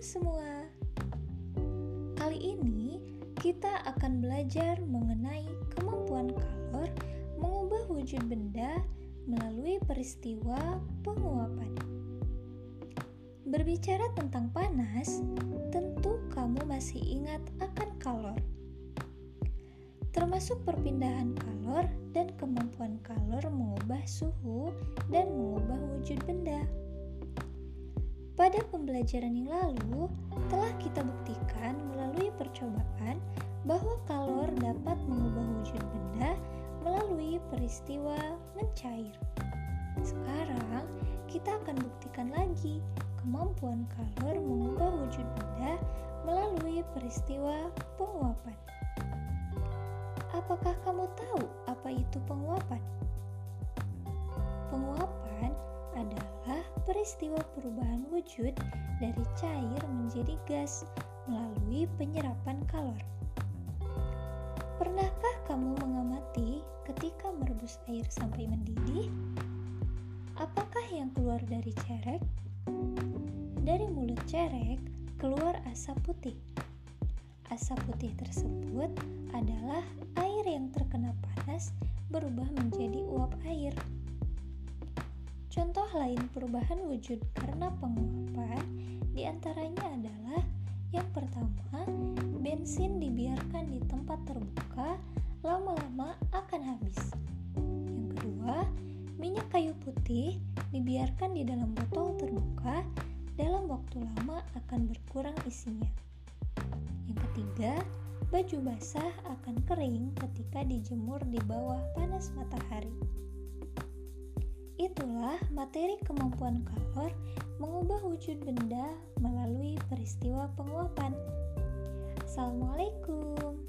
semua. Kali ini kita akan belajar mengenai kemampuan kalor mengubah wujud benda melalui peristiwa penguapan. Berbicara tentang panas, tentu kamu masih ingat akan kalor. Termasuk perpindahan kalor dan kemampuan kalor mengubah suhu dan mengubah wujud. Pada pembelajaran yang lalu, telah kita buktikan melalui percobaan bahwa kalor dapat mengubah wujud benda melalui peristiwa mencair. Sekarang, kita akan buktikan lagi kemampuan kalor mengubah wujud benda melalui peristiwa penguapan. Apakah kamu tahu peristiwa perubahan wujud dari cair menjadi gas melalui penyerapan kalor. Pernahkah kamu mengamati ketika merebus air sampai mendidih? Apakah yang keluar dari cerek? Dari mulut cerek keluar asap putih. Asap putih tersebut adalah air yang terkena panas berubah menjadi. Contoh lain perubahan wujud karena penguapan di antaranya adalah yang pertama, bensin dibiarkan di tempat terbuka lama-lama akan habis. Yang kedua, minyak kayu putih dibiarkan di dalam botol terbuka dalam waktu lama akan berkurang isinya. Yang ketiga, baju basah akan kering ketika dijemur di bawah panas matahari. Itulah materi kemampuan kalor mengubah wujud benda melalui peristiwa penguapan. Assalamualaikum.